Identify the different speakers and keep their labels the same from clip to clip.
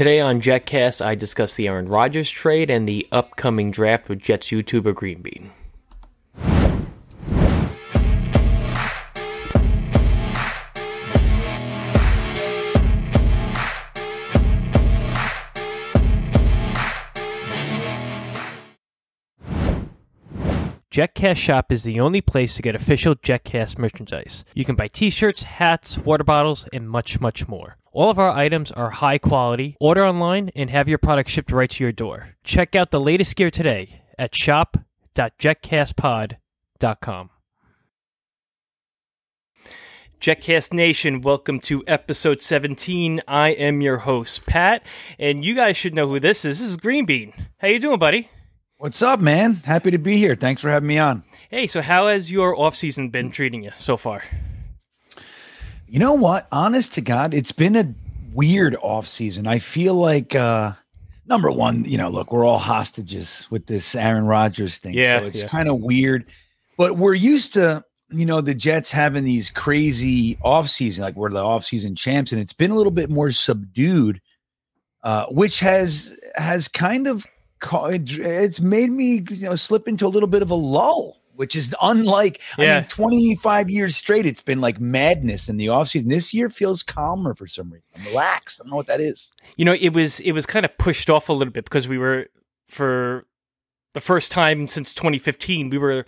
Speaker 1: Today on JetCast, I discuss the Aaron Rodgers trade and the upcoming draft with Jets YouTuber Greenbean. JetCast Shop is the only place to get official JetCast merchandise. You can buy t-shirts, hats, water bottles, and much, much more. All of our items are high quality. Order online and have your product shipped right to your door. Check out the latest gear today at shop.jetcastpod.com. JetCast Nation, welcome to episode 17. I am your host, Pat, and you guys should know who this is. This is Greenbean. How you doing, buddy?
Speaker 2: What's up, man? Happy to be here. Thanks for having me on.
Speaker 1: Hey, so how has your off season been treating you so far?
Speaker 2: You know what? Honest to God, it's been a weird off season. I feel like uh number one, you know, look, we're all hostages with this Aaron Rodgers thing.
Speaker 1: Yeah,
Speaker 2: so it's
Speaker 1: yeah.
Speaker 2: kind of weird. But we're used to, you know, the Jets having these crazy off season, like we're the off season champs, and it's been a little bit more subdued, uh, which has has kind of ca- it's made me you know slip into a little bit of a lull which is unlike I mean, 25 years straight it's been like madness in the offseason. This year feels calmer for some reason. I'm relaxed. I don't know what that is.
Speaker 1: You know, it was it was kind of pushed off a little bit because we were for the first time since 2015 we were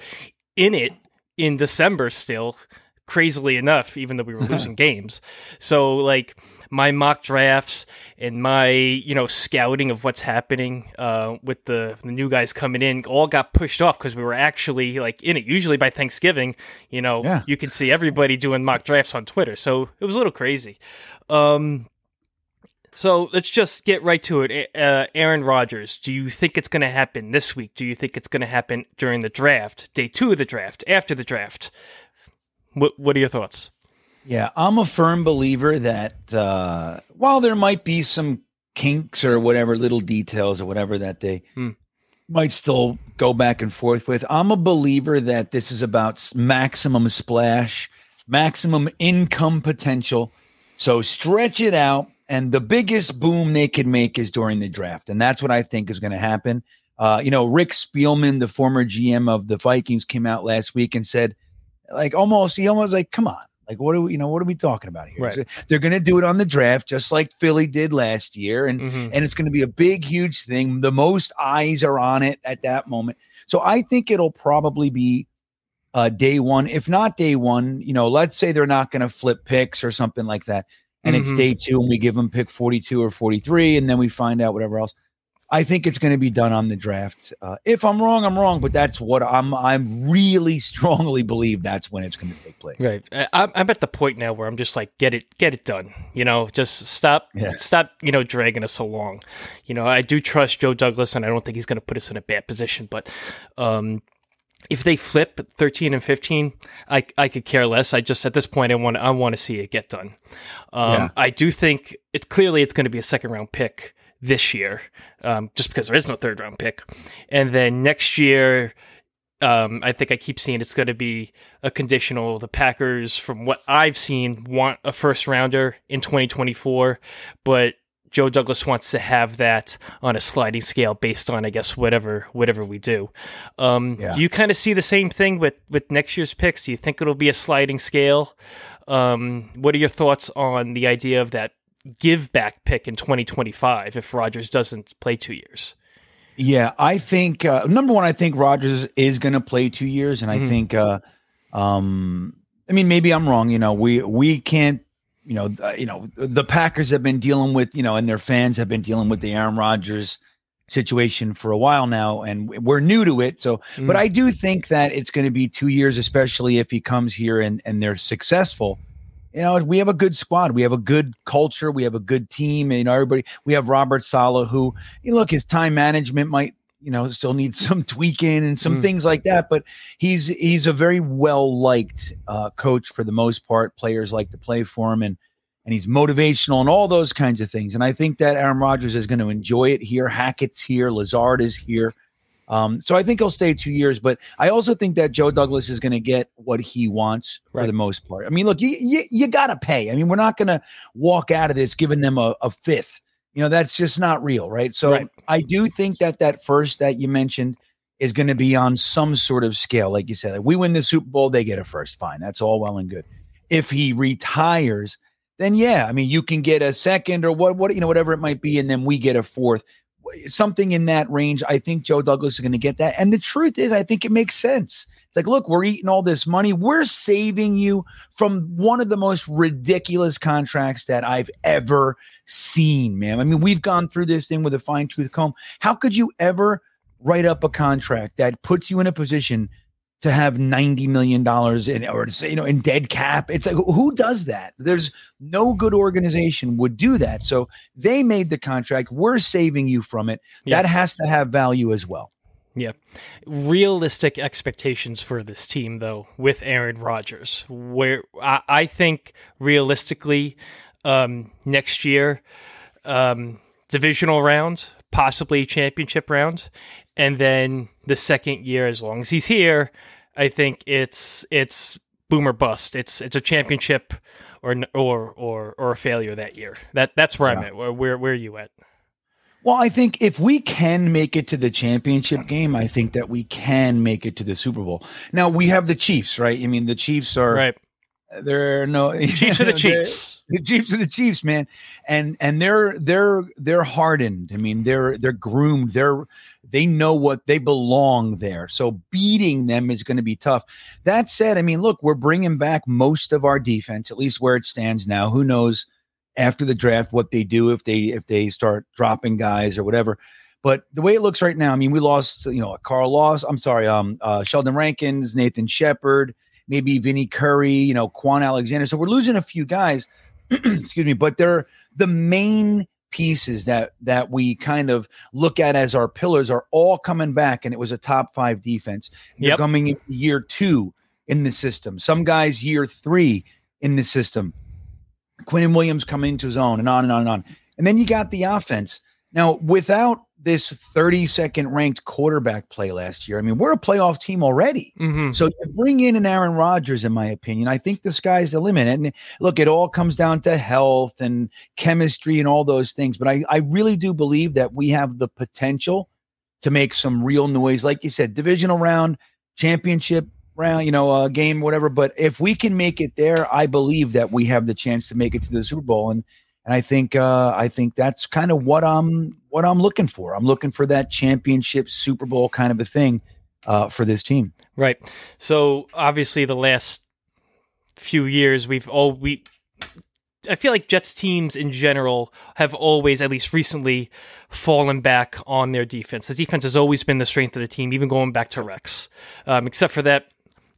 Speaker 1: in it in December still crazily enough even though we were losing games. So like my mock drafts and my you know scouting of what's happening uh, with the, the new guys coming in all got pushed off because we were actually like in it. Usually by Thanksgiving, you know,
Speaker 2: Yeah.
Speaker 1: you can see everybody doing mock drafts on Twitter. So it was a little crazy. Um, so let's just get right to it. Uh, Aaron Rodgers, do you think it's going to happen this week? Do you think it's going to happen during the draft, day two of the draft, after the draft? What What are your thoughts?
Speaker 2: Yeah i'm a firm believer that uh while there might be some kinks or whatever little details or whatever that they
Speaker 1: Hmm.
Speaker 2: might still go back and forth with i'm a believer that this is about maximum splash maximum income potential So stretch it out. And the biggest boom they could make is during the draft. And that's what I think is going to happen. Uh, you know, Rick Spielman, the former GM of the Vikings, came out last week and said, like, almost, he almost like, come on. Like, what are we, you know, what are we talking about here?
Speaker 1: Right.
Speaker 2: So they're going to do it on the draft, just like Philly did last year. And,
Speaker 1: Mhm.
Speaker 2: and it's going to be a big, huge thing. The most eyes are on it at that moment. So I think it'll probably be uh, day one. If not day one, you know, let's say they're not going to flip picks or something like that. And it's
Speaker 1: Mhm.
Speaker 2: day two and we give them pick 42 or 43, and then we find out whatever else. I think it's going to be done on the draft. Uh, if I'm wrong, I'm wrong, but that's what I'm. I'm really strongly believe that's when it's going to take place.
Speaker 1: Right. I- I'm, I'm at the point now where I'm just like, get it, get it done. You know, just stop,
Speaker 2: Yeah.
Speaker 1: stop. You know, dragging us so long. You know, I do trust Joe Douglas, and I don't think he's going to put us in a bad position. But um, if they flip 13 and 15, I I could care less. I just at this point, I want I want to see it get done. Um,
Speaker 2: Yeah.
Speaker 1: I do think it's clearly it's going to be a second round pick this year, um, just because there is no third round pick, and then next year um, I think I keep seeing it's going to be a conditional. The Packers, from what I've seen, want a first rounder in 2024, but Joe Douglas wants to have that on a sliding scale based on, I guess, whatever whatever we do. Um,
Speaker 2: Yeah.
Speaker 1: Do you kind of see the same thing with with next year's picks? Do you think it'll be a sliding scale? Um, what are your thoughts on the idea of that give back pick in 2025 if Rodgers doesn't play two years?
Speaker 2: Yeah, I think uh, number one, I think Rodgers is going to play two years, and I
Speaker 1: Mhm.
Speaker 2: think, uh, um, I mean, maybe I'm wrong. You know, we we can't. You know, uh, you know, the Packers have been dealing with, you know, and their fans have been dealing with the Aaron Rodgers situation for a while now, and we're new to it. So, but
Speaker 1: Mm.
Speaker 2: I do think that it's going to be two years, especially if he comes here and and they're successful. You know, we have a good squad. We have a good culture. We have a good team. And, you know, everybody. We have Robert Saleh, who you know, look, his time management might you know still need some tweaking and some
Speaker 1: Mm.
Speaker 2: things like that. But he's he's a very well liked uh, coach for the most part. Players like to play for him, and and he's motivational and all those kinds of things. And I think that Aaron Rodgers is going to enjoy it here. Hackett's here. Lazard is here. Um, so I think he'll stay two years, but I also think that Joe Douglas is going to get what he wants for
Speaker 1: Right.
Speaker 2: the most part. I mean, look, you you, you got to pay. I mean, we're not going to walk out of this giving them a, a fifth. You know, that's just not real, right? So
Speaker 1: Right.
Speaker 2: I do think that that first that you mentioned is going to be on some sort of scale, like you said. If we win the Super Bowl, they get a first. Fine, that's all well and good. If he retires, then yeah, I mean, you can get a second or what, what you know, whatever it might be, and then we get a fourth, something in that range. I think Joe Douglas is going to get that. And the truth is, I think it makes sense. It's like, look, we're eating all this money. We're saving you from one of the most ridiculous contracts that I've ever seen, man. I mean, we've gone through this thing with a fine tooth comb. How could you ever write up a contract that puts you in a position to have ninety million dollars in, or to say, you know, in dead cap? It's like, who does that? There's no good organization would do that. So they made the contract. We're saving you from it.
Speaker 1: Yeah.
Speaker 2: That has to have value as well.
Speaker 1: Yeah. Realistic expectations for this team, though, with Aaron Rodgers, where I, I think realistically, um, next year, um, divisional round, possibly championship round, and then the second year, as long as he's here, I think it's it's boom or bust. It's it's a championship or or or or a failure that year. That that's where I'm at. Where where, where are you at?
Speaker 2: Well, I think if we can make it to the championship game, I think that we can make it to the Super Bowl. Now we have the Chiefs, right? I mean, the Chiefs are
Speaker 1: Right.
Speaker 2: they're no
Speaker 1: Chiefs are the Chiefs.
Speaker 2: the Chiefs are the Chiefs, man, and and they're they're they're hardened. I mean, they're they're groomed. They're they know what they belong there. So beating them is going to be tough. That said, I mean, look, we're bringing back most of our defense, at least where it stands now. Who knows after the draft what they do if they if they start dropping guys or whatever. But the way it looks right now, I mean, we lost, you know, Carl lost. I'm sorry, um, uh, Sheldon Rankins, Nathan Shepherd, maybe Vinny Curry, you know, Kwon Alexander. So we're losing a few guys. excuse me, but they're the main pieces that that we kind of look at as our pillars are all coming back, and it was a top five defense. They're
Speaker 1: Yep.
Speaker 2: coming into year two in the system. Some guys year three in the system. Quinnen Williams coming into his own, and on and on and on. And then you got the offense. Now, without this 32nd ranked quarterback play last year, I mean, we're a playoff team already.
Speaker 1: hmm
Speaker 2: So you bring in an Aaron Rodgers, in my opinion. I think the sky's the limit. And look, it all comes down to health and chemistry and all those things. But I, I really do believe that we have the potential to make some real noise. Like you said, divisional round, championship round, you know, uh, game, whatever. But if we can make it there, I believe that we have the chance to make it to the Super Bowl. And and I think uh, I think that's kind of what I'm what I'm looking for. I'm looking for that championship Super Bowl kind of a thing uh, for this team.
Speaker 1: Right. So obviously, the last few years, we've all we. I feel like Jets teams in general have always, at least recently, fallen back on their defense. The defense has always been the strength of the team, even going back to Rex, um, except for that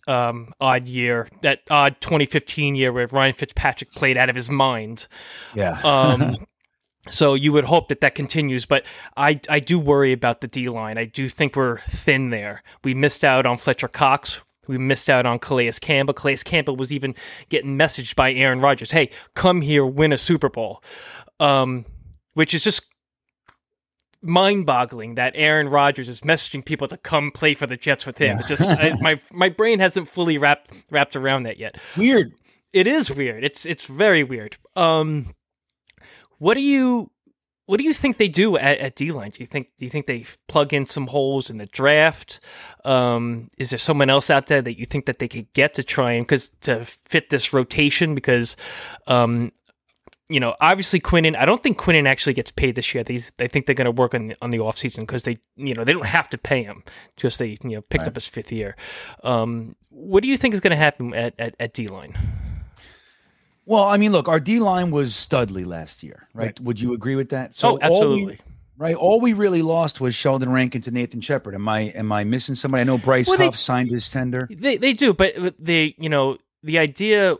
Speaker 1: um, odd year, that odd 2015 year where Ryan Fitzpatrick played out of his mind.
Speaker 2: Yeah.
Speaker 1: Um, so you would hope that that continues, but I I do worry about the D line. I do think we're thin there. We missed out on Fletcher Cox. We missed out on Calais Campbell. Calais Campbell was even getting messaged by Aaron Rodgers, "Hey, come here, win a Super Bowl," um, which is just mind-boggling that Aaron Rodgers is messaging people to come play for the Jets with him.
Speaker 2: Yeah.
Speaker 1: It just I, my my brain hasn't fully wrapped wrapped around that yet
Speaker 2: Weird.
Speaker 1: it is weird. It's it's very weird. Um, what do you what do you think they do at, at D line? Do you think do you think they plug in some holes in the draft? Um, is there someone else out there that you think that they could get to try and because to fit this rotation? Because um, you know, obviously Quinnen. I don't think Quinnen actually gets paid this year. These they think they're going to work on the, on the offseason because they you know they don't have to pay him. Just they you know picked
Speaker 2: Right.
Speaker 1: up his fifth year. Um, what do you think is going to happen at at, at D line?
Speaker 2: Well, I mean, look, our D line was Studley last year, right?
Speaker 1: Right.
Speaker 2: Would you agree with that?
Speaker 1: oh,
Speaker 2: all we-
Speaker 1: absolutely.
Speaker 2: right. All we really lost was Sheldon Rankin to Nathan Shepherd. Am I am I missing somebody? I know Bryce
Speaker 1: Well, they-
Speaker 2: Huff signed his tender.
Speaker 1: They they do, but they you know the idea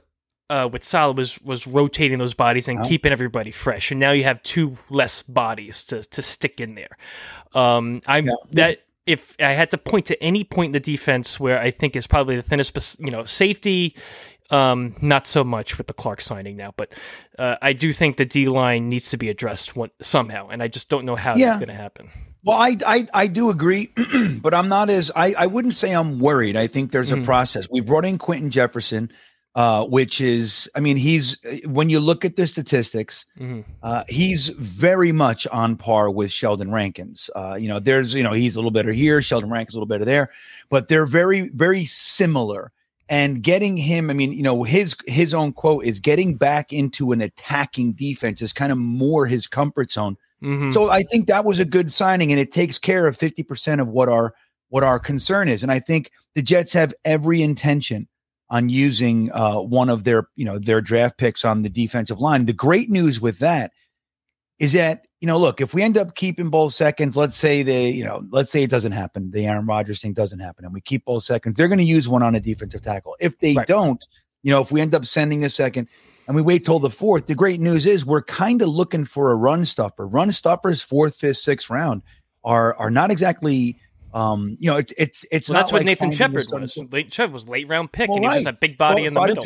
Speaker 1: uh, with Saleh was was rotating those bodies and
Speaker 2: Yeah.
Speaker 1: keeping everybody fresh, and now you have two less bodies to to stick in there. Um, I'm
Speaker 2: Yeah.
Speaker 1: that if I had to point to any point in the defense where I think is probably the thinnest, you know, safety. Um, not so much with the Clark signing now, but uh, I do think the D line needs to be addressed one, somehow, and I just don't know how
Speaker 2: Yeah.
Speaker 1: that's going to happen.
Speaker 2: Well, I I, I do agree, but I'm not as I, I wouldn't say I'm worried. I think there's a
Speaker 1: Mm.
Speaker 2: process. We brought in Quinton Jefferson. uh, which is, I mean, he's when you look at the statistics,
Speaker 1: hmm
Speaker 2: uh, he's very much on par with Sheldon Rankins. Uh, you know, there's, you know, he's a little better here, Sheldon Rankins a little better there, but they're very, very similar. And getting him, I mean, you know, his his own quote is getting back into an attacking defense is kind of more his comfort zone.
Speaker 1: hmm
Speaker 2: So I think that was a good signing, and it takes care of fifty percent of what our what our concern is. And I think the Jets have every intention on using uh, one of their you know their draft picks on the defensive line. The great news with that is that you know look if we end up keeping both seconds, let's say they you know let's say it doesn't happen, the Aaron Rodgers thing doesn't happen, and we keep both seconds, they're going to use one on a defensive tackle. If they
Speaker 1: Right.
Speaker 2: don't, you know if we end up sending a second and we wait till the fourth. The great news is we're kind of looking for a run stopper. Run stoppers, fourth, fifth, sixth round are are not exactly um, you know, it's it's it's
Speaker 1: Well, that's what
Speaker 2: like
Speaker 1: Nathan
Speaker 2: Shepherd
Speaker 1: was. Late Shepherd was late round pick,
Speaker 2: Well,
Speaker 1: and he was
Speaker 2: right.
Speaker 1: a big body in the middle.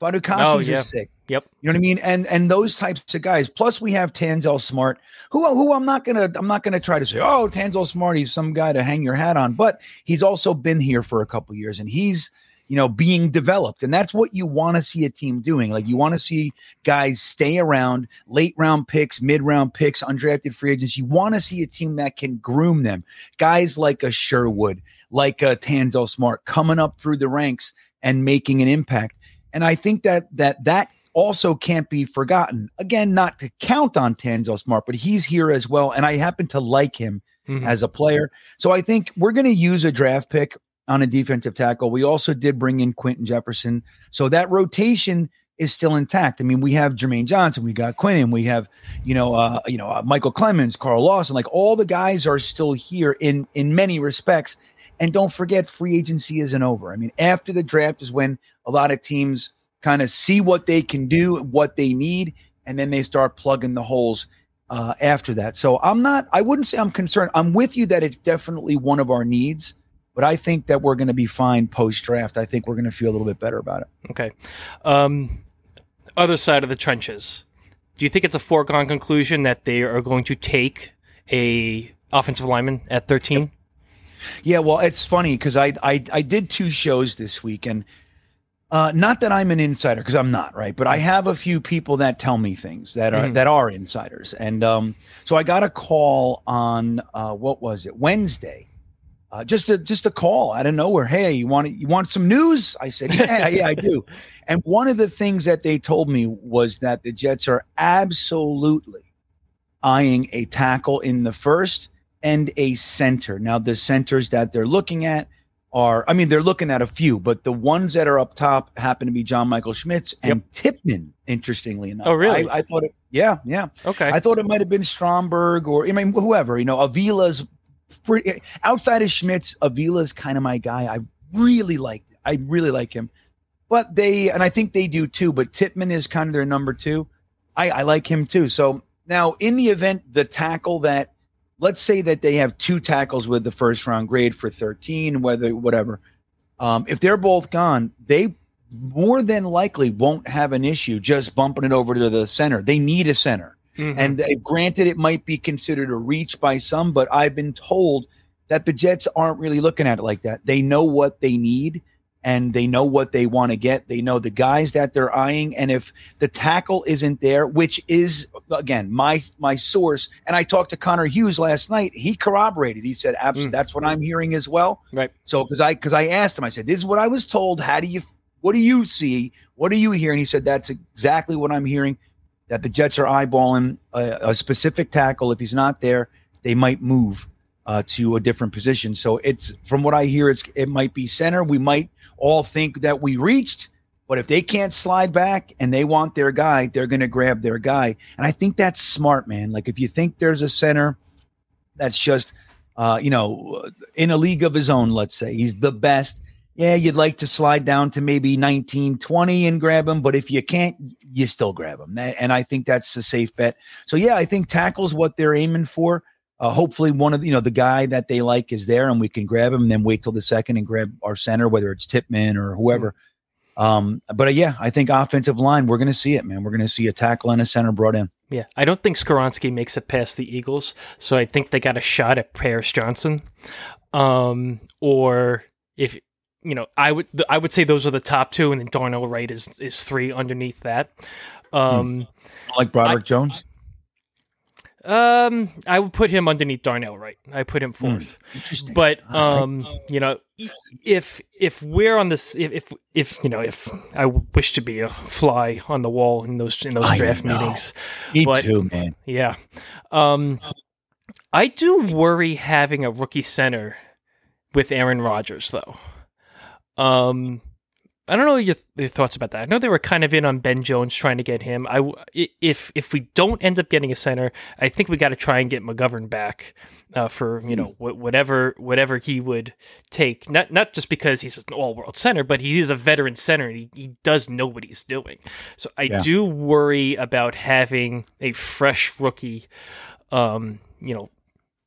Speaker 2: Fatukasi
Speaker 1: Oh,
Speaker 2: is sick.
Speaker 1: Yep.
Speaker 2: You know what I mean? And and those types of guys. Plus, we have Tanzel Smart, who who I'm not gonna I'm not gonna try to say, oh, Tanzel Smart, he's some guy to hang your hat on, but he's also been here for a couple years, and he's you know being developed, and that's what you want to see a team doing. Like you want to see guys stay around, late round picks, mid round picks, undrafted free agents. You want to see a team that can groom them. Guys like a Sherwood, like a Tanzel Smart, coming up through the ranks and making an impact. And I think that that that also can't be forgotten. Again, not to count on Tanzel Smart, but he's here as well, and I happen to like him
Speaker 1: Mhm.
Speaker 2: as a player. So I think we're going to use a draft pick on a defensive tackle. We also did bring in Quinton Jefferson, so that rotation is still intact. I mean, we have Jermaine Johnson, we got Quinton, we have you know, uh, you know, uh, Micheal Clemons, Carl Lawson. Like all the guys are still here in in many respects. And don't forget, free agency isn't over. I mean, after the draft is when a lot of teams kind of see what they can do, what they need, and then they start plugging the holes uh, after that. So I'm not, I wouldn't say I'm concerned. I'm with you that it's definitely one of our needs, but I think that we're going to be fine post draft. I think we're going to feel a little bit better about it.
Speaker 1: Okay. Um, other side of the trenches. Do you think it's a foregone conclusion that they are going to take a offensive lineman at 13?
Speaker 2: Yeah, well, it's funny because I, I I did two shows this week, and uh, not that I'm an insider because I'm not, right? But I have a few people that tell me things that are
Speaker 1: Mhm.
Speaker 2: that are insiders, and um, so I got a call on uh, what was it Wednesday, uh, just a just a call out of nowhere. Hey, you want you want some news? I said, yeah, yeah, I do. And one of the things that they told me was that the Jets are absolutely eyeing a tackle in the first and a center. Now, the centers that they're looking at are, I mean, they're looking at a few, but the ones that are up top happen to be John Michael Schmitz and Tippmann, interestingly enough.
Speaker 1: Oh, really?
Speaker 2: I, I thought it, yeah, yeah.
Speaker 1: Okay.
Speaker 2: I thought it might have been Stromberg or, I mean, whoever, you know, Avila's pretty, outside of Schmitz, Avila's kind of my guy. I really like, I really like him. But they, and I think they do too, but Tippmann is kind of their number two. I, I like him too. So now, in the event the tackle that, let's say that they have two tackles with the first round grade for 13, whether whatever, um, if they're both gone, they more than likely won't have an issue just bumping it over to the center. They need a center.
Speaker 1: Mhm.
Speaker 2: And uh, granted, it might be considered a reach by some, but I've been told that the Jets aren't really looking at it like that. They know what they need and they know what they want to get. They know the guys that they're eyeing. And if the tackle isn't there, which is again my my source, and I talked to Connor Hughes last night, he corroborated. He said, "Absolutely,
Speaker 1: Mm.
Speaker 2: that's what I'm hearing as well."
Speaker 1: right.
Speaker 2: So because I because I asked him, I said, "This is what I was told. How do you? What do you see? What do you hear?" And he said, "That's exactly what I'm hearing. That the Jets are eyeballing a, a specific tackle. If he's not there, they might move uh, to a different position. So it's from what I hear, it's it might be center. We might all think that we reached." But if they can't slide back and they want their guy, they're going to grab their guy. And I think that's smart, man. Like if you think there's a center that's just, uh, you know, in a league of his own, let's say he's the best. Yeah, you'd like to slide down to maybe 19, 20 and grab him. But if you can't, you still grab him. And I think that's a safe bet. So, yeah, I think tackle's what they're aiming for. Uh, hopefully, one of the, you know the guy that they like is there, and we can grab him, and then wait till the second and grab our center, whether it's Tippmann or whoever. Um, but uh, yeah, I think offensive line, we're going to see it, man. We're going to see a tackle and a center brought in.
Speaker 1: Yeah, I don't think Skoronski makes it past the Eagles, so I think they got a shot at Paris Johnson. Um, or if you know, I would I would say those are the top two, and then Darnell Wright is is three underneath that. Um,
Speaker 2: like Broderick I, Jones.
Speaker 1: Um, I would put him underneath Darnell Wright. I put him fourth. Mm, but um, you know, if if we're on this, if, if if you know, if I wish to be a fly on the wall in those in those I draft know. meetings,
Speaker 2: me but, too, man.
Speaker 1: Yeah, um, I do worry having a rookie center with Aaron Rodgers, though. Um, I don't know your, your, thoughts about that. I know they were kind of in on Ben Jones trying to get him. I if if we don't end up getting a center, I think we got to try and get McGovern back uh, for you know wh- whatever whatever he would take. Not not just because he's an all world center, but he is a veteran center and he, he does know what he's doing. So I yeah. do worry about having a fresh rookie. Um, you know,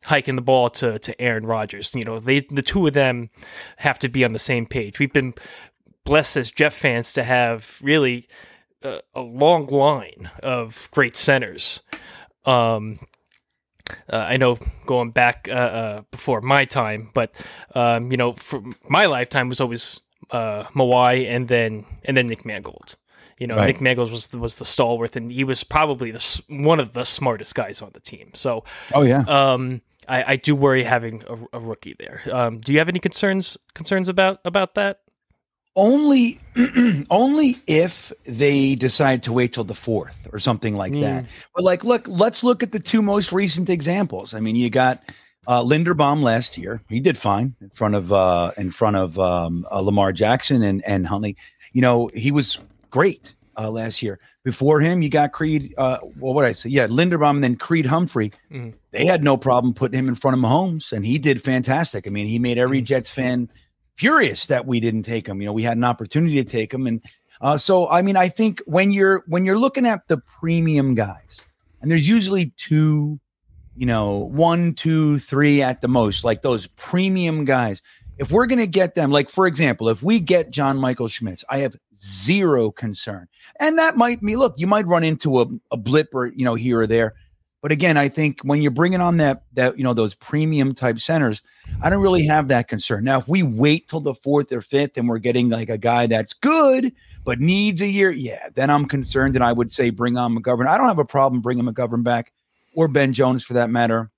Speaker 1: hiking the ball to to Aaron Rodgers. You know, they the two of them have to be on the same page. We've been blessed as Jets fans to have really a, a long line of great centers. Um, uh, I know going back uh, uh, before my time, but um, you know, for my lifetime was always uh, Mawae and then and then Nick Mangold. You know, right. Nick Mangold was the, was the stalwart, and he was probably the one of the smartest guys on the team. So,
Speaker 2: oh yeah,
Speaker 1: um, I, I do worry having a, a rookie there. Um, do you have any concerns concerns about about that?
Speaker 2: Only, only if they decide to wait till the fourth or something like mm. that. But like, look, let's look at the two most recent examples. I mean, you got uh, Linderbaum last year; he did fine in front of uh, in front of um, uh, Lamar Jackson and and Huntley. You know, he was great uh, last year. Before him, you got Creed. Uh, well, what did I say? Yeah, Linderbaum and then Creed Humphrey. Mm. They had no problem putting him in front of Mahomes, and he did fantastic. I mean, he made every mm. Jets fan furious that we didn't take him. You know, we had an opportunity to take him, and uh, so I mean, I think when you're when you're looking at the premium guys, and there's usually two, you know, one, two, three at the most, like those premium guys. If we're going to get them, like for example, if we get John Michael Schmitz, I have zero concern. And that might be, look, you might run into a, a blip or, you know, here or there. But again, I think when you're bringing on that that you know those premium type centers, I don't really have that concern. Now, if we wait till the fourth or fifth and we're getting like a guy that's good but needs a year, yeah, then I'm concerned, and I would say bring on McGovern. I don't have a problem bringing McGovern back or Ben Jones for that matter.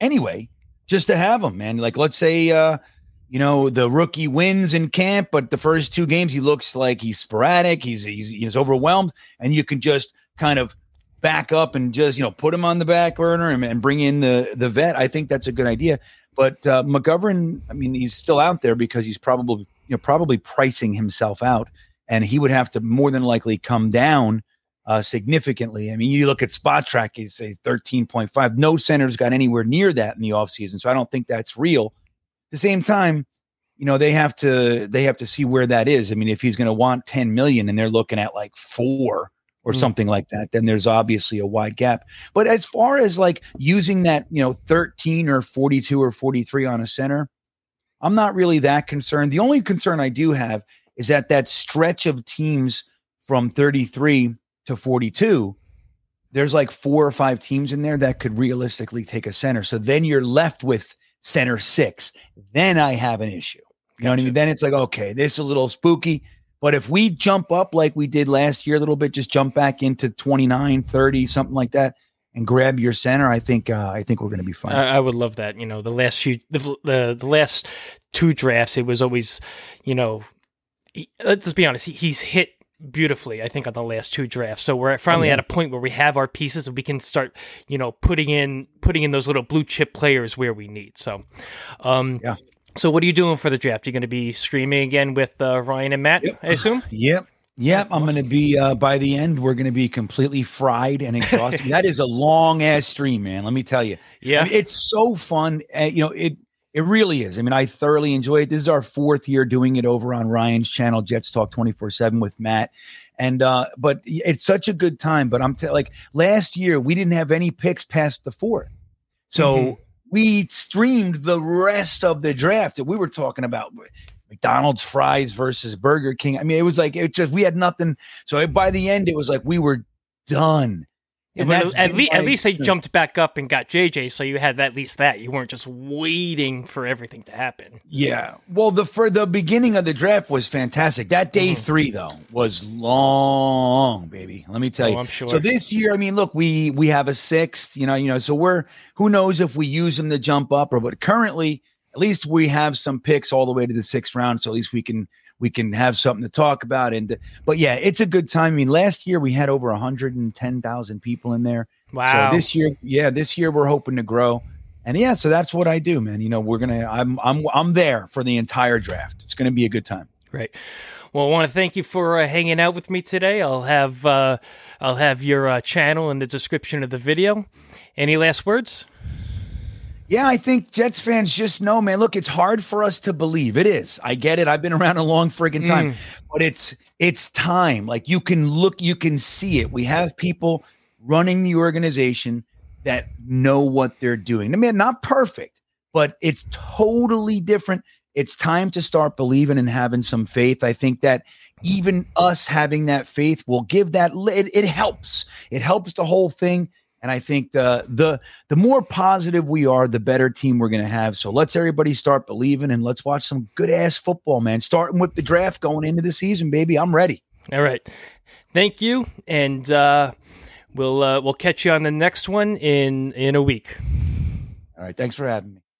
Speaker 2: Anyway, just to have him, man. Like let's say uh, you know the rookie wins in camp, but the first two games he looks like he's sporadic, he's he's, he's overwhelmed, and you can just kind of back up and just you know put him on the back burner and, and bring in the the vet. I think that's a good idea. But uh, McGovern, I mean, he's still out there because he's probably you know probably pricing himself out, and he would have to more than likely come down uh, significantly. I mean, you look at Spotrac, he's, say 13.5. No center's got anywhere near that in the offseason. So I don't think that's real. At the same time, you know, they have to they have to see where that is. I mean, if he's going to want 10 million and they're looking at like four, or mm. something like that, then there's obviously a wide gap. But as far as like using that, you know, 13 or 42 or 43 on a center, I'm not really that concerned. The only concern I do have is that that stretch of teams from 33 to 42, there's like four or five teams in there that could realistically take a center. So then you're left with center six. Then I have an issue. You know what I mean? Then it's like, okay, this is a little spooky. But if we jump up like we did last year a little bit, just jump back into 29, 30, something like that, and grab your center, I think uh, I think we're going to be fine.
Speaker 1: I, I, would love that. You know, the last few the, the, the last two drafts, it was always, you know, he, let's just be honest, he, he's hit beautifully, I think, on the last two drafts. So we're finally oh, at a point where we have our pieces and we can start, you know, putting in putting in those little blue chip players where we need. So, um, yeah. So, what are you doing for the draft? You're going to be streaming again with uh, Ryan and Matt,
Speaker 2: yep.
Speaker 1: I assume.
Speaker 2: Yep. Yep, I'm going to be uh, by the end. We're going to be completely fried and exhausted. that is a long ass stream, man. Let me tell you.
Speaker 1: Yeah,
Speaker 2: I mean, it's so fun. Uh, you know, it it really is. I mean, I thoroughly enjoy it. This is our fourth year doing it over on Ryan's channel, Jets Talk 24 seven with Matt. And uh, but it's such a good time. But I'm t- like last year we didn't have any picks past the fourth, so. Mm-hmm we streamed the rest of the draft that we were talking about McDonald's fries versus Burger King. I mean, it was like it just we had nothing. So by the end, it was like we were done.
Speaker 1: Yeah, at, at, le- at, least they jumped back up and got JJ, so you had at least that. You weren't just waiting for everything to happen.
Speaker 2: Yeah. Well, the for the beginning of the draft was fantastic. That day mm-hmm. three though was long, baby. Let me tell oh, you.
Speaker 1: I'm sure.
Speaker 2: So this year, I mean, look, we we have a sixth. You know, you know. So we're who knows if we use them to jump up or but currently, at least we have some picks all the way to the sixth round. So at least we can we can have something to talk about. And but yeah, it's a good time. I mean, last year we had over 110,000 people in there.
Speaker 1: Wow.
Speaker 2: So this year, yeah, this year we're hoping to grow. And yeah, so that's what I do, man. You know, we're gonna I'm I'm I'm there for the entire draft. It's gonna be a good time.
Speaker 1: Right. Well, I want to thank you for uh, hanging out with me today. I'll have uh, I'll have your uh, channel in the description of the video. Any last words?
Speaker 2: Yeah, I think Jets fans just know, man. Look, it's hard for us to believe. It is. I get it. I've been around a long friggin' time, mm. but it's it's time. Like you can look, you can see it. We have people running the organization that know what they're doing. I mean, not perfect, but it's totally different. It's time to start believing and having some faith. I think that even us having that faith will give that it, it helps. It helps the whole thing and I think the the the more positive we are, the better team we're going to have. So let's everybody start believing and let's watch some good ass football, man. Starting with the draft going into the season, baby. I'm ready.
Speaker 1: All right, thank you, and uh, we'll uh, we'll catch you on the next one in in a week.
Speaker 2: All right, thanks for having me.